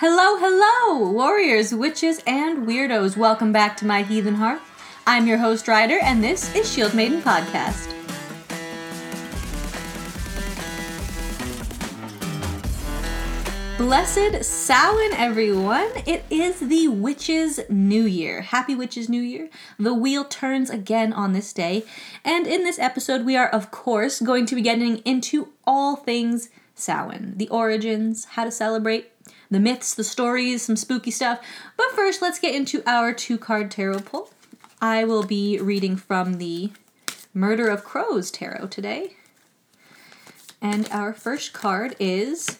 Hello, hello, warriors, witches, and weirdos. Welcome back to my heathen heart. I'm your host, Ryder, and this is Shield Maiden Podcast. Blessed Samhain, everyone! It is the Witches' New Year. Happy Witches' New Year. The wheel turns again on this day. And in this episode, we are, of course, going to be getting into all things Samhain the origins, how to celebrate, the myths, the stories, some spooky stuff. But first, let's get into our two card tarot pull. I will be reading from the Murder of Crows tarot today. And our first card is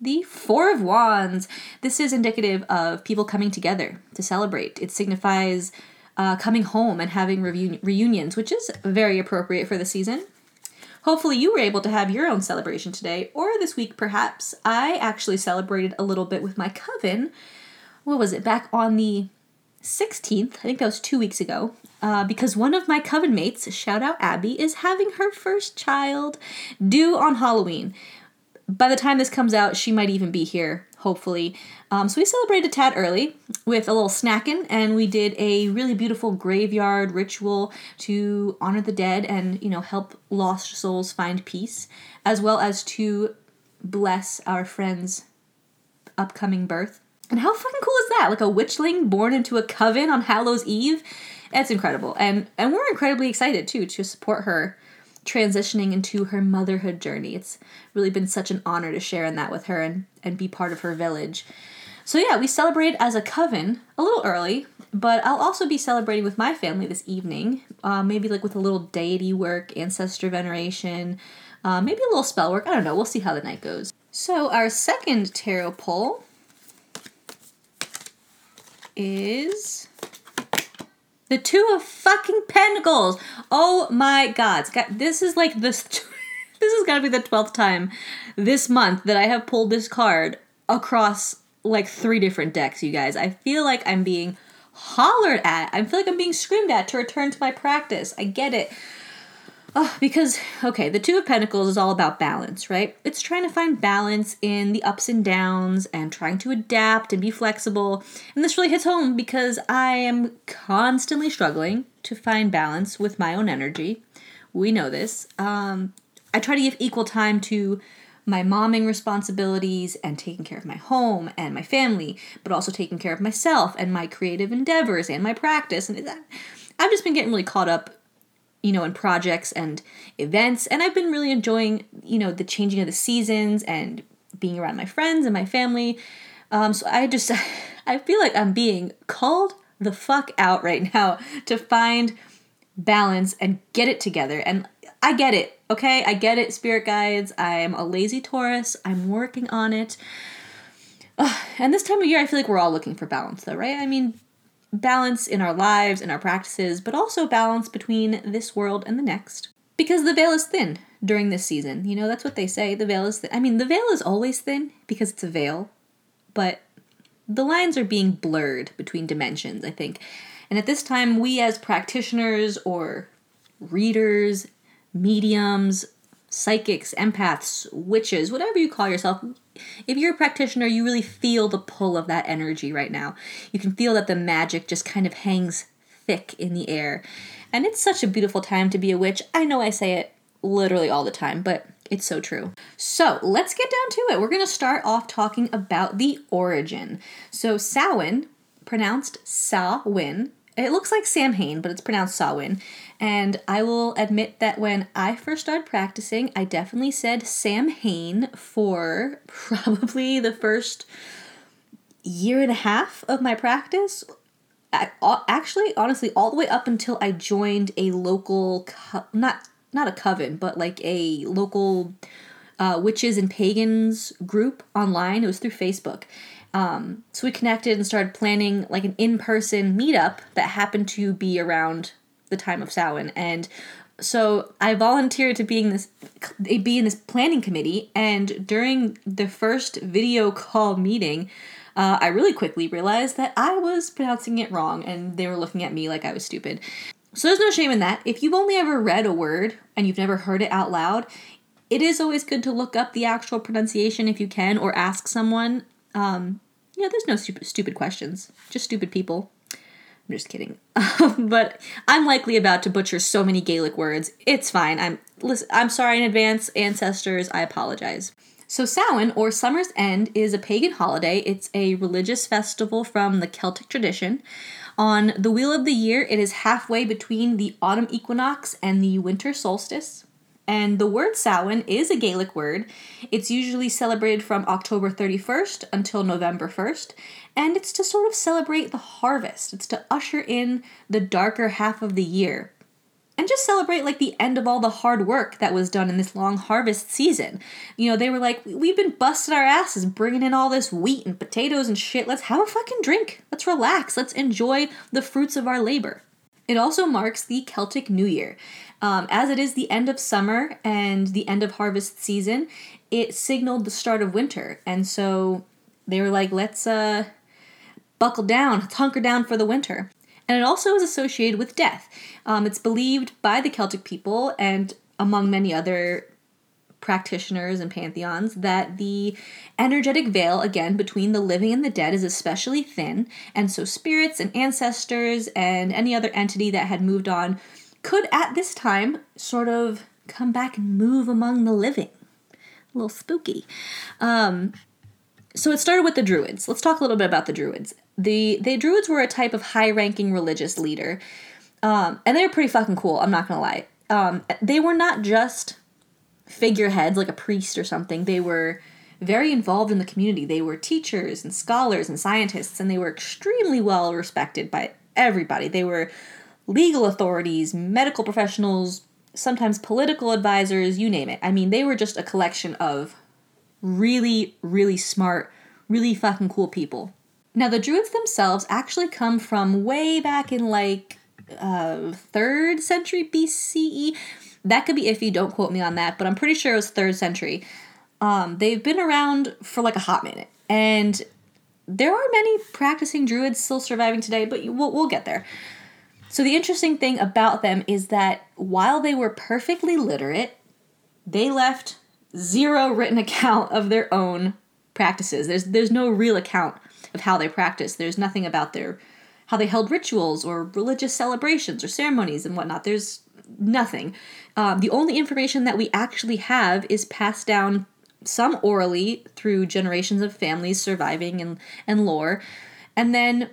the Four of Wands. This is indicative of people coming together to celebrate. It signifies uh, coming home and having reunions, reunions, which is very appropriate for the season. Hopefully, you were able to have your own celebration today or this week, perhaps. I actually celebrated a little bit with my coven. What was it? Back on the 16th, I think that was two weeks ago, uh, because one of my coven mates, shout out Abby, is having her first child due on Halloween by the time this comes out, she might even be here, hopefully. Um, so we celebrated a tad early with a little snacking, and we did a really beautiful graveyard ritual to honor the dead and you know help lost souls find peace, as well as to bless our friend's upcoming birth. And how fucking cool is that? Like a witchling born into a coven on Hallows Eve. That's incredible, and and we're incredibly excited too to support her transitioning into her motherhood journey. It's really been such an honor to share in that with her and, and be part of her village. So, yeah, we celebrate as a coven a little early, but I'll also be celebrating with my family this evening, uh, maybe like with a little deity work, ancestor veneration, uh, maybe a little spell work. I don't know. We'll see how the night goes. So, our second tarot pull is the two of fucking pentacles. Oh my god. This is like this this is to be the 12th time this month that I have pulled this card across like three different decks, you guys. I feel like I'm being hollered at. I feel like I'm being screamed at to return to my practice. I get it. Oh, because, okay, the Two of Pentacles is all about balance, right? It's trying to find balance in the ups and downs and trying to adapt and be flexible. And this really hits home because I am constantly struggling to find balance with my own energy. We know this. Um, I try to give equal time to my momming responsibilities and taking care of my home and my family, but also taking care of myself and my creative endeavors and my practice. And I've just been getting really caught up you know, in projects and events. And I've been really enjoying, you know, the changing of the seasons and being around my friends and my family. Um, so I just, I feel like I'm being called the fuck out right now to find balance and get it together. And I get it, okay? I get it, spirit guides. I'm a lazy Taurus. I'm working on it. and this time of year, I feel like we're all looking for balance, though, right? I mean, balance in our lives and our practices, but also balance between this world and the next. Because the veil is thin during this season. You know, that's what they say. The veil is thin. I mean, the veil is always thin because it's a veil, but the lines are being blurred between dimensions, I think. And at this time, we as practitioners or readers, mediums, psychics, empaths, witches, whatever you call yourself, if you're a practitioner, you really feel the pull of that energy right now. You can feel that the magic just kind of hangs thick in the air. And it's such a beautiful time to be a witch. I know I say it literally all the time, but it's so true. So let's get down to it. We're going to start off talking about the origin. So Samhain, pronounced Sa-win, it looks like Samhain, but it's pronounced Samhain. And I will admit that when I first started practicing, I definitely said Samhain for probably the first year and a half of my practice. I, actually, honestly, all the way up until I joined a local, co- not not a coven, but like a local uh, witches and pagans group online. It was through Facebook, um, so we connected and started planning like an in-person meetup that happened to be around the time of Samhain. And so I volunteered to being this be in this planning committee. And during the first video call meeting, uh, I really quickly realized that I was pronouncing it wrong, and they were looking at me like I was stupid. So there's no shame in that. If you've only ever read a word and you've never heard it out loud, it is always good to look up the actual pronunciation if you can, or ask someone. Um, Yeah, there's no stupid, stupid questions, just stupid people. I'm just kidding. but I'm likely about to butcher so many Gaelic words. It's fine. I'm listen, I'm sorry in advance, ancestors. I apologize. So Samhain or Summer's End is a pagan holiday. It's a religious festival from the Celtic tradition. On the wheel of the year, it is halfway between the autumn equinox and the winter solstice. And the word Samhain is a Gaelic word. It's usually celebrated from October 31st until November 1st, and it's to sort of celebrate the harvest. It's to usher in the darker half of the year. And just celebrate like the end of all the hard work that was done in this long harvest season. You know, they were like, we've been busting our asses bringing in all this wheat and potatoes and shit. Let's have a fucking drink. Let's relax. Let's enjoy the fruits of our labor. It also marks the Celtic New Year. Um, as it is the end of summer and the end of harvest season, it signaled the start of winter. And so they were like, let's uh, buckle down, let's hunker down for the winter. And it also is associated with death. Um, it's believed by the Celtic people and among many other practitioners and pantheons that the energetic veil, again, between the living and the dead is especially thin, and so spirits and ancestors and any other entity that had moved on could at this time sort of come back and move among the living. A little spooky. Um, so it started with the Druids. Let's talk a little bit about the Druids. The the Druids were a type of high-ranking religious leader, um, and they were pretty fucking cool. I'm not gonna lie. Um, they were not just figureheads like a priest or something. They were very involved in the community. They were teachers and scholars and scientists, and they were extremely well respected by everybody. They were legal authorities, medical professionals, sometimes political advisors, you name it. I mean, they were just a collection of really, really smart, really fucking cool people. Now, the Druids themselves actually come from way back in like uh, third century BCE. That could be iffy, don't quote me on that, but I'm pretty sure it was third century. Um, they've been around for like a hot minute, and there are many practicing druids still surviving today, but we'll, we'll get there. So, the interesting thing about them is that while they were perfectly literate, they left zero written account of their own practices. There's, there's no real account of how they practiced. There's nothing about their how they held rituals or religious celebrations or ceremonies and whatnot. There's nothing. Um, the only information that we actually have is passed down some orally through generations of families surviving and, and lore. And then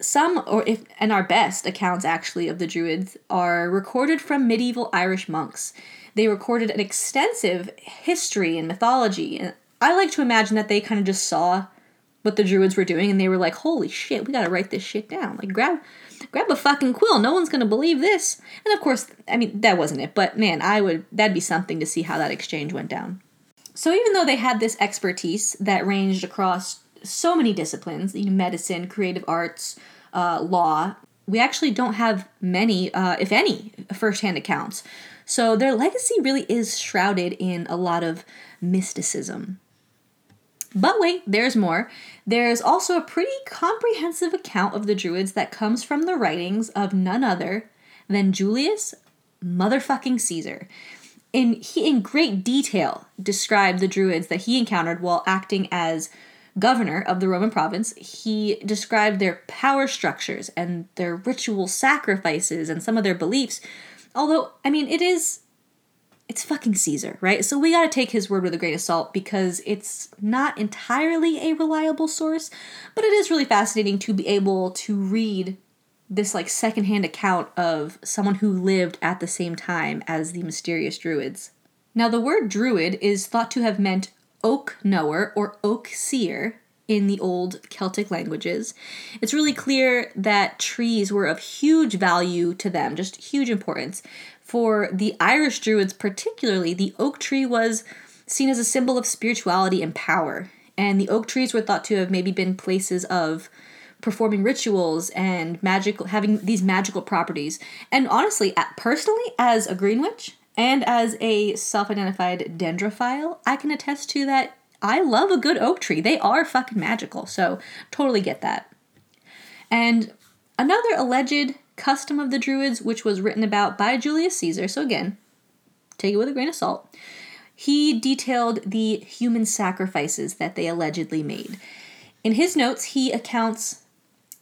some or if and our best accounts actually of the druids are recorded from medieval Irish monks. They recorded an extensive history and mythology. And I like to imagine that they kind of just saw what the druids were doing and they were like, "Holy shit, we got to write this shit down." Like grab grab a fucking quill. No one's to believe this. And of course, I mean, that wasn't it, but man, I would that'd be something to see how that exchange went down. So even though they had this expertise that ranged across so many disciplines, you know, medicine, creative arts, uh, law, we actually don't have many, uh, if any, firsthand accounts. So their legacy really is shrouded in a lot of mysticism. But wait, there's more. There's also a pretty comprehensive account of the Druids that comes from the writings of none other than Julius motherfucking Caesar. In he in great detail described the Druids that he encountered while acting as governor of the Roman province, he described their power structures and their ritual sacrifices and some of their beliefs. Although, I mean, it is it's fucking Caesar, right? So we got to take his word with a grain of salt because it's not entirely a reliable source, but it is really fascinating to be able to read this like secondhand account of someone who lived at the same time as the mysterious druids. Now, the word druid is thought to have meant oak knower or oak seer in the old Celtic languages. It's really clear that trees were of huge value to them, just huge importance. For the Irish Druids, particularly, the oak tree was seen as a symbol of spirituality and power. And the oak trees were thought to have maybe been places of performing rituals and magical having these magical properties. And honestly, personally, as a green witch, and as a self identified dendrophile, I can attest to that I love a good oak tree. They are fucking magical, so totally get that. And another alleged custom of the Druids, which was written about by Julius Caesar, so again, take it with a grain of salt, he detailed the human sacrifices that they allegedly made. In his notes, he accounts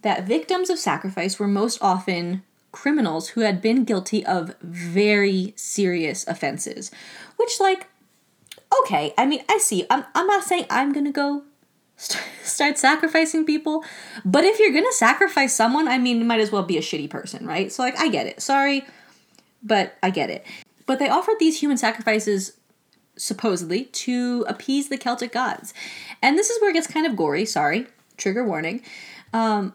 that victims of sacrifice were most often criminals who had been guilty of very serious offenses. Which, like, okay, I mean, I see. I'm, I'm not saying I'm gonna go start sacrificing people, but if you're gonna sacrifice someone, I mean, you might as well be a shitty person, right? So, like, I get it. Sorry, but I get it. But they offered these human sacrifices supposedly to appease the Celtic gods. And this is where it gets kind of gory, sorry, trigger warning. Um,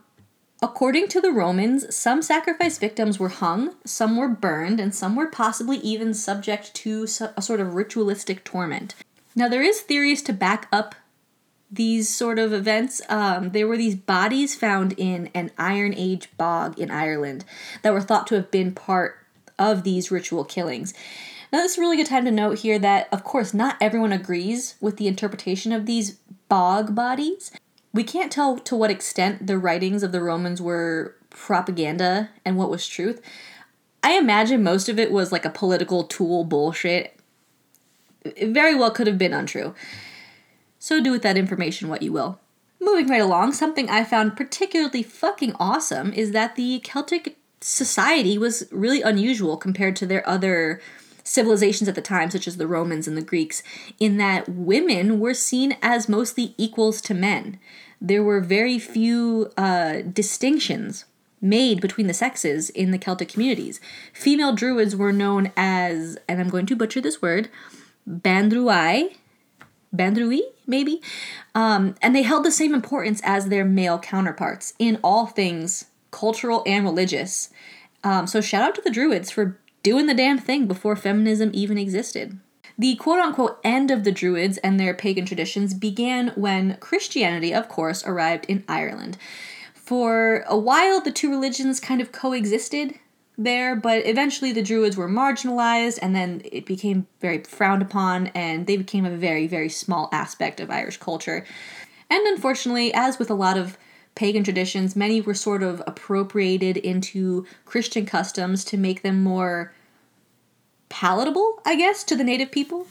according to the Romans, some sacrifice victims were hung, some were burned, and some were possibly even subject to a sort of ritualistic torment. Now, there is theories to back up these sort of events. Um, there were these bodies found in an Iron Age bog in Ireland that were thought to have been part of these ritual killings. Now, this is a really good time to note here that, of course, not everyone agrees with the interpretation of these bog bodies. We can't tell to what extent the writings of the Romans were propaganda and what was truth. I imagine most of it was like a political tool bullshit. It very well could have been untrue. So do with that information what you will. Moving right along, something I found particularly fucking awesome is that the Celtic society was really unusual compared to their other civilizations at the time, such as the Romans and the Greeks, in that women were seen as mostly equals to men. There were very few uh, distinctions made between the sexes in the Celtic communities. Female druids were known as, and I'm going to butcher this word, Bandruai, Bandrui, maybe, um, and they held the same importance as their male counterparts in all things cultural and religious. Um, so shout out to the Druids for doing the damn thing before feminism even existed. The quote unquote end of the Druids and their pagan traditions began when Christianity, of course, arrived in Ireland. For a while, the two religions kind of coexisted there, but eventually the Druids were marginalized and then it became very frowned upon and they became a very, very small aspect of Irish culture. And unfortunately, as with a lot of pagan traditions, many were sort of appropriated into Christian customs to make them more palatable, I guess, to the native people.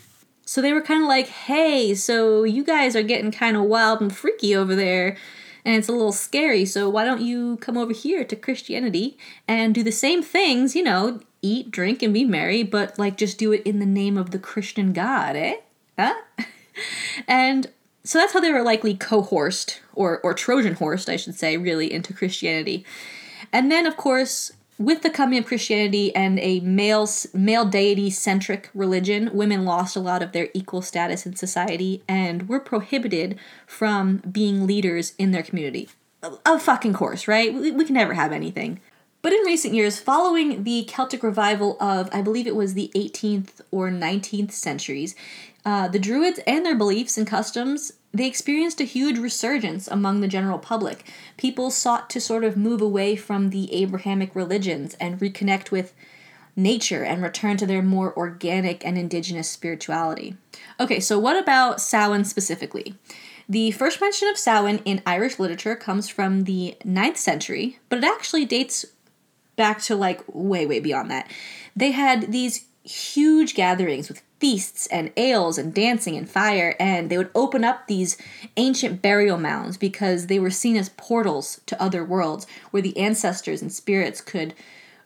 So they were kind of like, hey, so you guys are getting kind of wild and freaky over there, and it's a little scary, so why don't you come over here to Christianity and do the same things, you know, eat, drink, and be merry, but like just do it in the name of the Christian God, eh? Huh? and so that's how they were likely cohorsed or or Trojan horsed, I should say, really into Christianity. And then, of course, with the coming of Christianity and a male male deity centric religion, women lost a lot of their equal status in society and were prohibited from being leaders in their community. Of fucking course, right? We, we can never have anything. But in recent years, following the Celtic revival of, I believe it was the 18th or 19th centuries, uh, the Druids and their beliefs and customs they experienced a huge resurgence among the general public. People sought to sort of move away from the Abrahamic religions and reconnect with nature and return to their more organic and indigenous spirituality. Okay, so what about Samhain specifically? The first mention of Samhain in Irish literature comes from the 9th century, but it actually dates back to like way, way beyond that. They had these huge gatherings with feasts and ales and dancing and fire, and they would open up these ancient burial mounds because they were seen as portals to other worlds where the ancestors and spirits could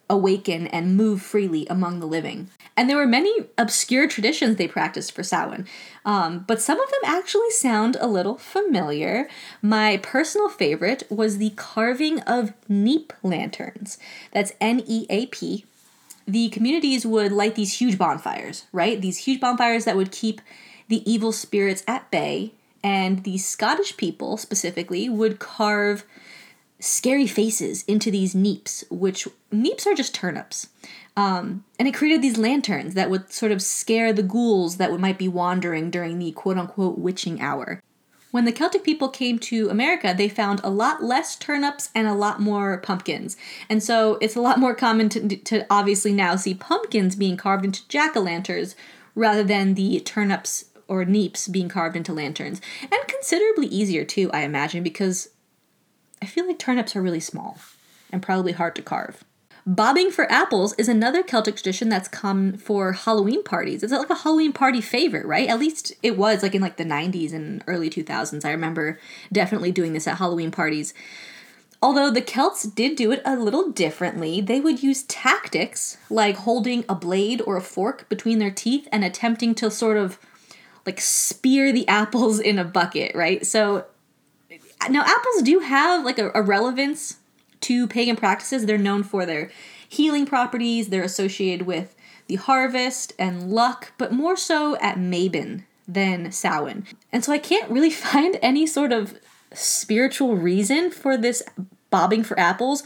awaken and move freely among the living. And there were many obscure traditions they practiced for Samhain, um, but some of them actually sound a little familiar. My personal favorite was the carving of neap lanterns. That's N E A P the communities would light these huge bonfires, right? These huge bonfires that would keep the evil spirits at bay. And the Scottish people specifically would carve scary faces into these neeps, which neeps are just turnips. Um, and it created these lanterns that would sort of scare the ghouls that would, might be wandering during the quote unquote witching hour. When the Celtic people came to America, they found a lot less turnips and a lot more pumpkins. And so it's a lot more common to, to obviously now see pumpkins being carved into jack o' lanterns rather than the turnips or neeps being carved into lanterns. And considerably easier too, I imagine, because I feel like turnips are really small and probably hard to carve. Bobbing for apples is another Celtic tradition that's common for Halloween parties. It's like a Halloween party favorite, right? At least it was like in like the 90s and early 2000s. I remember definitely doing this at Halloween parties. Although the Celts did do it a little differently, they would use tactics like holding a blade or a fork between their teeth and attempting to sort of like spear the apples in a bucket, right? So now apples do have like a, a relevance to pagan practices. They're known for their healing properties, they're associated with the harvest and luck, but more so at Mabon than Samhain. And so I can't really find any sort of spiritual reason for this bobbing for apples.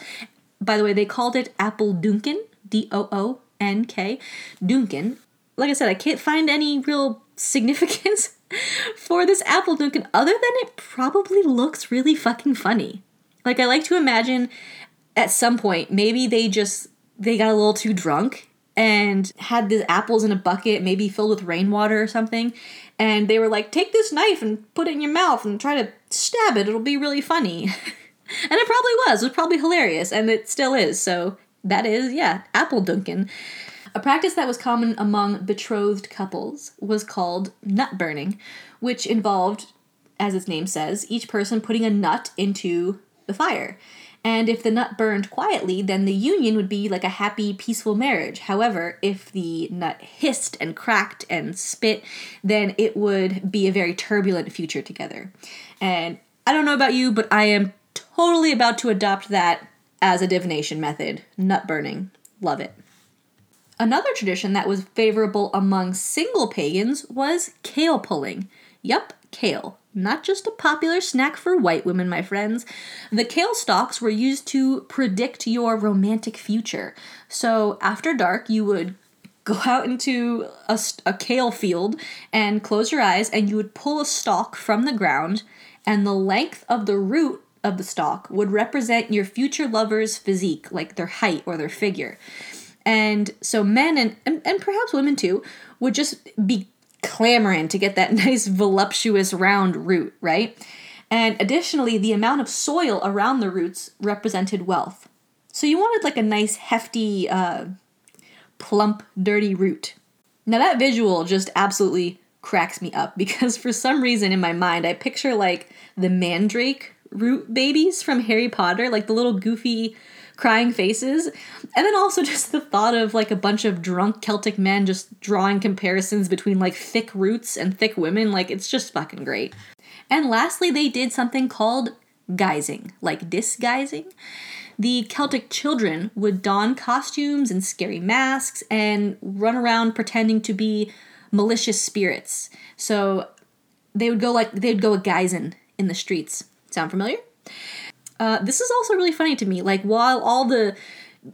By the way, they called it apple Duncan, D O O N K, Duncan. Like I said, I can't find any real significance for this apple Duncan other than it probably looks really fucking funny. Like I like to imagine at some point maybe they just they got a little too drunk and had the apples in a bucket maybe filled with rainwater or something. And they were like take this knife and put it in your mouth and try to stab it. It'll be really funny. And it probably was. It was probably hilarious. And it still is. So that is yeah apple duncan a practice that was common among betrothed couples was called nut burning which involved as its name says each person putting a nut into the fire and if the nut burned quietly, then the union would be like a happy, peaceful marriage. However, if the nut hissed and cracked and spit, then it would be a very turbulent future together. And I don't know about you, but I am totally about to adopt that as a divination method nut burning. Love it. Another tradition that was favorable among single pagans was kale pulling. Yup, kale not just a popular snack for white women, my friends. The kale stalks were used to predict your romantic future. So after dark, you would go out into a, a kale field and close your eyes, and you would pull a stalk from the ground, and the length of the root of the stalk would represent your future lover's physique, like their height or their figure. And so men and, and, and perhaps women too would just be clamoring to get that nice voluptuous round root, right? And additionally, the amount of soil around the roots represented wealth. So you wanted like a nice, hefty, uh, plump, dirty root. Now that visual just absolutely cracks me up because for some reason in my mind I picture like the mandrake root babies from Harry Potter, like the little goofy crying faces. And then also just the thought of like a bunch of drunk Celtic men just drawing comparisons between like thick roots and thick women. Like it's just fucking great. And lastly, they did something called guising, like disguising. The Celtic children would don costumes and scary masks and run around pretending to be malicious spirits. So they would go like they'd go a guising in the streets. Sound familiar? Uh, this is also really funny to me. Like while all the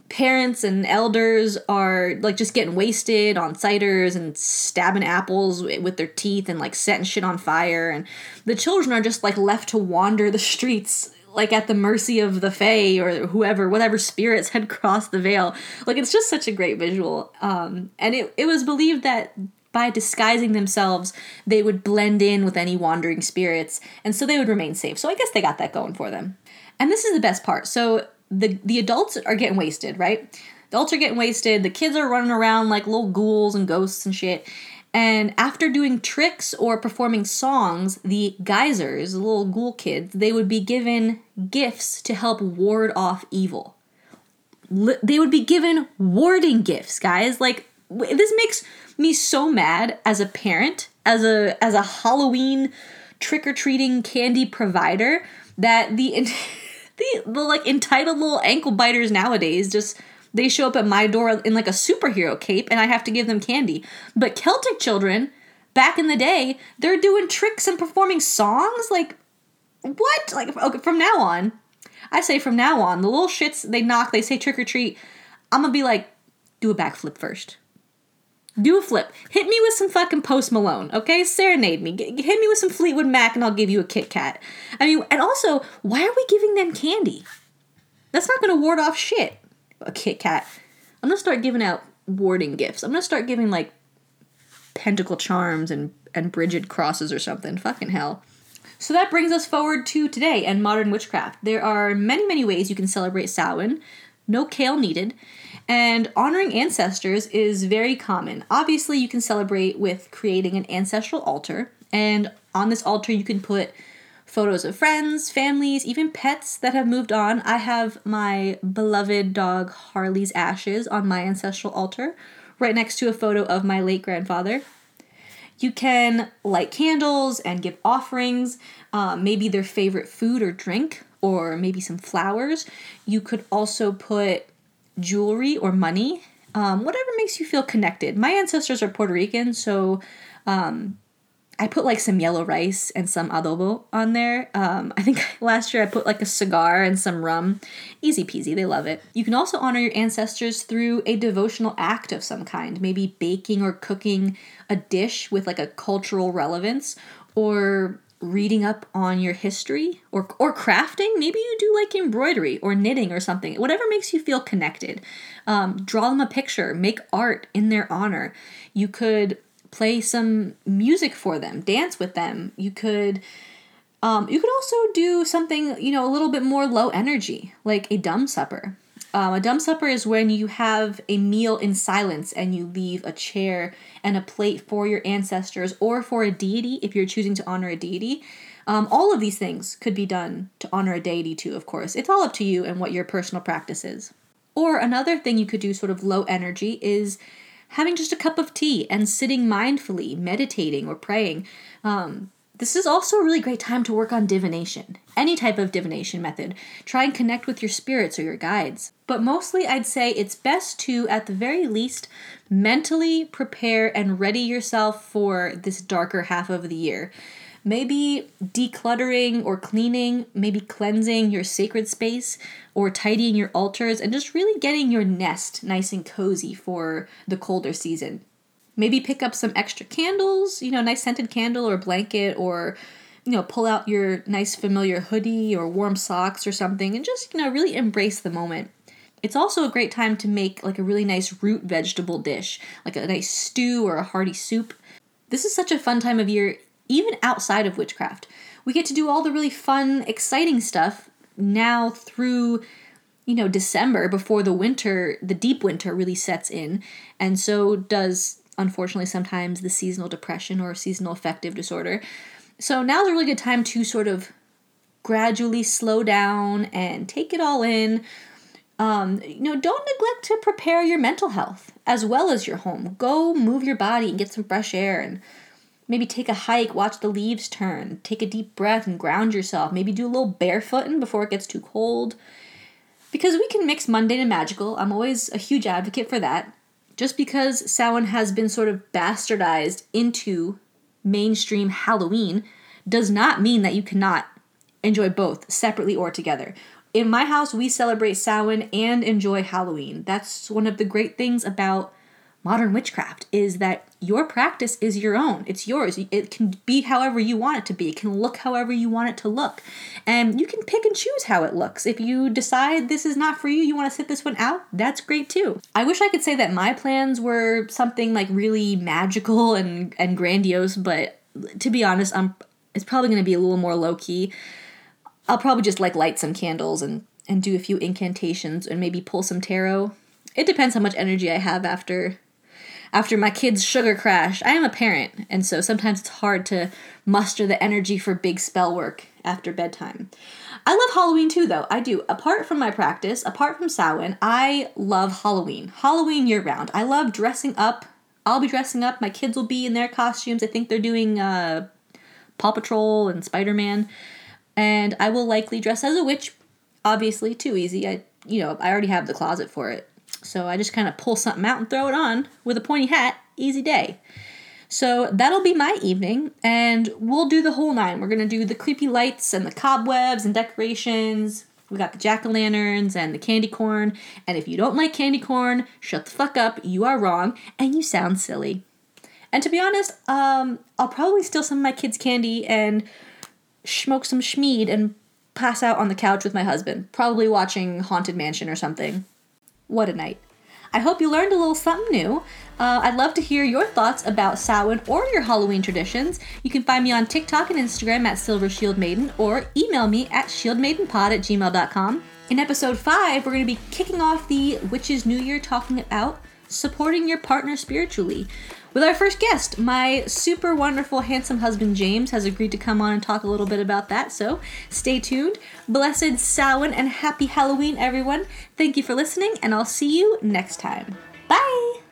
parents and elders are like just getting wasted on ciders and stabbing apples with their teeth and like setting shit on fire and the children are just like left to wander the streets like at the mercy of the fae or whoever whatever spirits had crossed the veil. Like it's just such a great visual. Um, and it, it was believed that by disguising themselves they would blend in with any wandering spirits and so they would remain safe. So i guess they got that going for them and this is the best part. So the the adults are getting wasted, right? The adults are getting wasted. The kids are running around like little ghouls and ghosts and shit. And after doing tricks or performing songs, the guisers, the little ghoul kids, they would be given gifts to help ward off evil. They would be given warding gifts, guys. Like this makes me so mad as a parent, as a as a Halloween trick or treating candy provider that the the, the like entitled little ankle biters nowadays just they show up at my door in like a superhero cape and I have to give them candy. But Celtic children back in the day, they're doing tricks and performing songs like what? Like okay, from now on, I say from now on, the little shits they knock, they say trick or treat. I'm gonna be like, do a backflip first. Do a flip. Hit me with some fucking Post Malone, okay? Serenade me. G- hit me with some Fleetwood Mac and I'll give you a Kit Kat. I mean, and also, why are we giving them candy? That's not gonna ward off shit. A Kit Kat. I'm gonna start giving out warding gifts. I'm gonna start giving like pentacle charms and and Bridget crosses or something. Fucking hell. So that brings us forward to today and modern witchcraft. There are many, many ways you can celebrate Samhain. no kale needed. And honoring ancestors is very common. Obviously, you can celebrate with creating an ancestral altar, and on this altar, you can put photos of friends, families, even pets that have moved on. I have my beloved dog Harley's ashes on my ancestral altar, right next to a photo of my late grandfather. You can light candles and give offerings, uh, maybe their favorite food or drink, or maybe some flowers. You could also put jewelry or money, um, whatever makes you feel connected. My ancestors are Puerto Rican, so um, I put like some yellow rice and some adobo on there. Um, I think last year I put like a cigar and some rum. Easy peasy, they love it. You can also honor your ancestors through a devotional act of some kind, maybe baking or cooking a dish with like a cultural relevance, or reading up on your history or or crafting. Maybe you do like embroidery or knitting or something. Whatever makes you feel connected. Um, draw them a picture. Make art in their honor. You could play some music for them. Dance with them. You could um, you could also do something you know a little bit more low energy like a dumb supper um, a dumb supper is when you have a meal in silence and you leave a chair and a plate for your ancestors or for a deity if you're choosing to honor a deity. Um, all of these things could be done to honor a deity too, of course. It's all up to you and what your personal practice is. Or another thing you could do, sort of low energy, is having just a cup of tea and sitting mindfully, meditating or praying. Um, this is also a really great time to work on divination, any type of divination method. Try and connect with your spirits or your guides. But mostly, I'd say it's best to, at the very least, mentally prepare and ready yourself for this darker half of the year. Maybe decluttering or cleaning, maybe cleansing your sacred space or tidying your altars, and just really getting your nest nice and cozy for the colder season. Maybe pick up some extra candles, you know, a nice scented candle or blanket or you know, pull out your nice familiar hoodie or warm socks or something and just, you know, really embrace the moment. It's also a great time to make like a really nice root vegetable dish, like a nice stew or a hearty soup. This is such a fun time of year, even outside of witchcraft. We get to do all the really fun, exciting stuff now through you know December before the winter, the deep winter really sets in. And so does unfortunately sometimes the seasonal depression or seasonal affective disorder. So now's a really good time to sort of gradually slow down and take it all in. Um, you know, don't neglect to prepare your mental health as well as your home. Go move your body and get some fresh air and maybe take a hike, watch the leaves turn, take a deep breath and ground yourself. Maybe do a little barefooting before it gets too cold. Because we can mix mundane and magical. I'm always a huge advocate for that just because Samhain has been sort of bastardized into mainstream Halloween does not mean that you cannot enjoy both separately or together. In my house, we celebrate Samhain and enjoy Halloween. That's one of the great things about modern witchcraft is that your practice is your own. It's yours. It can be however you want it to be. It can look however you want it to look. And you can pick and choose how it looks. If you decide this is not for you, you want to sit this one out, that's great too. I wish I could say that my plans were something like really magical and and grandiose, but to be honest, I'm it's probably going to be a little more low key. I'll probably just like light some candles and and do a few incantations and maybe pull some tarot. It depends how much energy I have after after my kids' sugar crash. I am a parent, and so sometimes it's hard to muster the energy for big spell work after bedtime. I love Halloween too, though. I do. Apart from my practice, apart from Samhain, I love Halloween. Halloween year round. I love dressing up. I'll be dressing up. My kids will be in their costumes. I think they're doing uh, Paw Patrol and Spider Man. And I will likely dress as a witch. Obviously, too easy. I, you know, I already have the closet for it. So I just kind of pull something out and throw it on with a pointy hat. Easy day. So that'll be my evening, and we'll do the whole nine. We're gonna do the creepy lights and the cobwebs and decorations. We got the jack o' lanterns and the candy corn. And if you don't like candy corn, shut the fuck up. You are wrong, and you sound silly. And to be honest, um, I'll probably steal some of my kids' candy and smoke some schmeed and pass out on the couch with my husband, probably watching Haunted Mansion or something. What a night. I hope you learned a little something new. Uh, I'd love to hear your thoughts about Samhain or your Halloween traditions. You can find me on TikTok and Instagram at Silver Shield Maiden or email me at shieldmaidenpod at gmail.com. In episode 5, we're going to be kicking off the Witches New Year talking about supporting your partner spiritually. With our first guest, my super wonderful, handsome husband James has agreed to come on and talk a little bit about that, so stay tuned. Blessed Samhain and happy Halloween, everyone. Thank you for listening, and I'll see you next time. Bye!